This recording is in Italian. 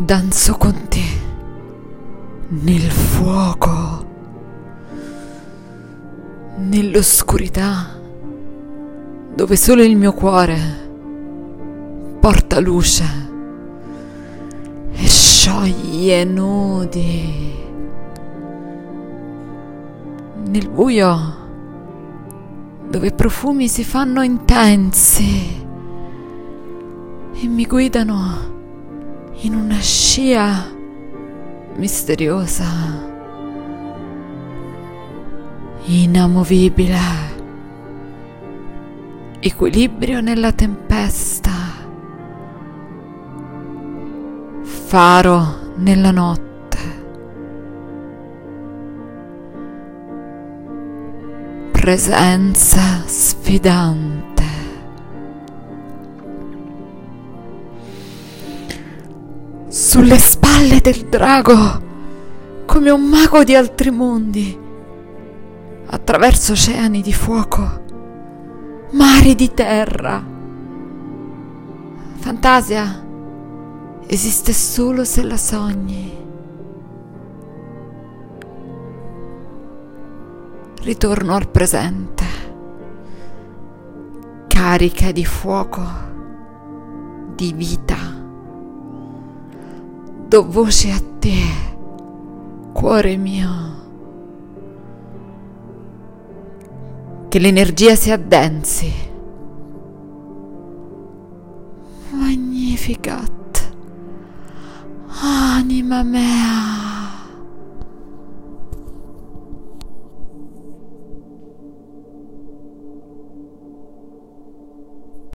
Danzo con te nel fuoco, nell'oscurità, dove solo il mio cuore porta luce e scioglie nudi. Nel buio, dove profumi si fanno intensi e mi guidano in una scia misteriosa, inamovibile, equilibrio nella tempesta, faro nella notte, presenza sfidante. Sulle spalle del drago, come un mago di altri mondi, attraverso oceani di fuoco, mari di terra. Fantasia esiste solo se la sogni. Ritorno al presente, carica di fuoco, di vita do voce a te, cuore mio. Che l'energia si addensi. Magnificat, anima mea.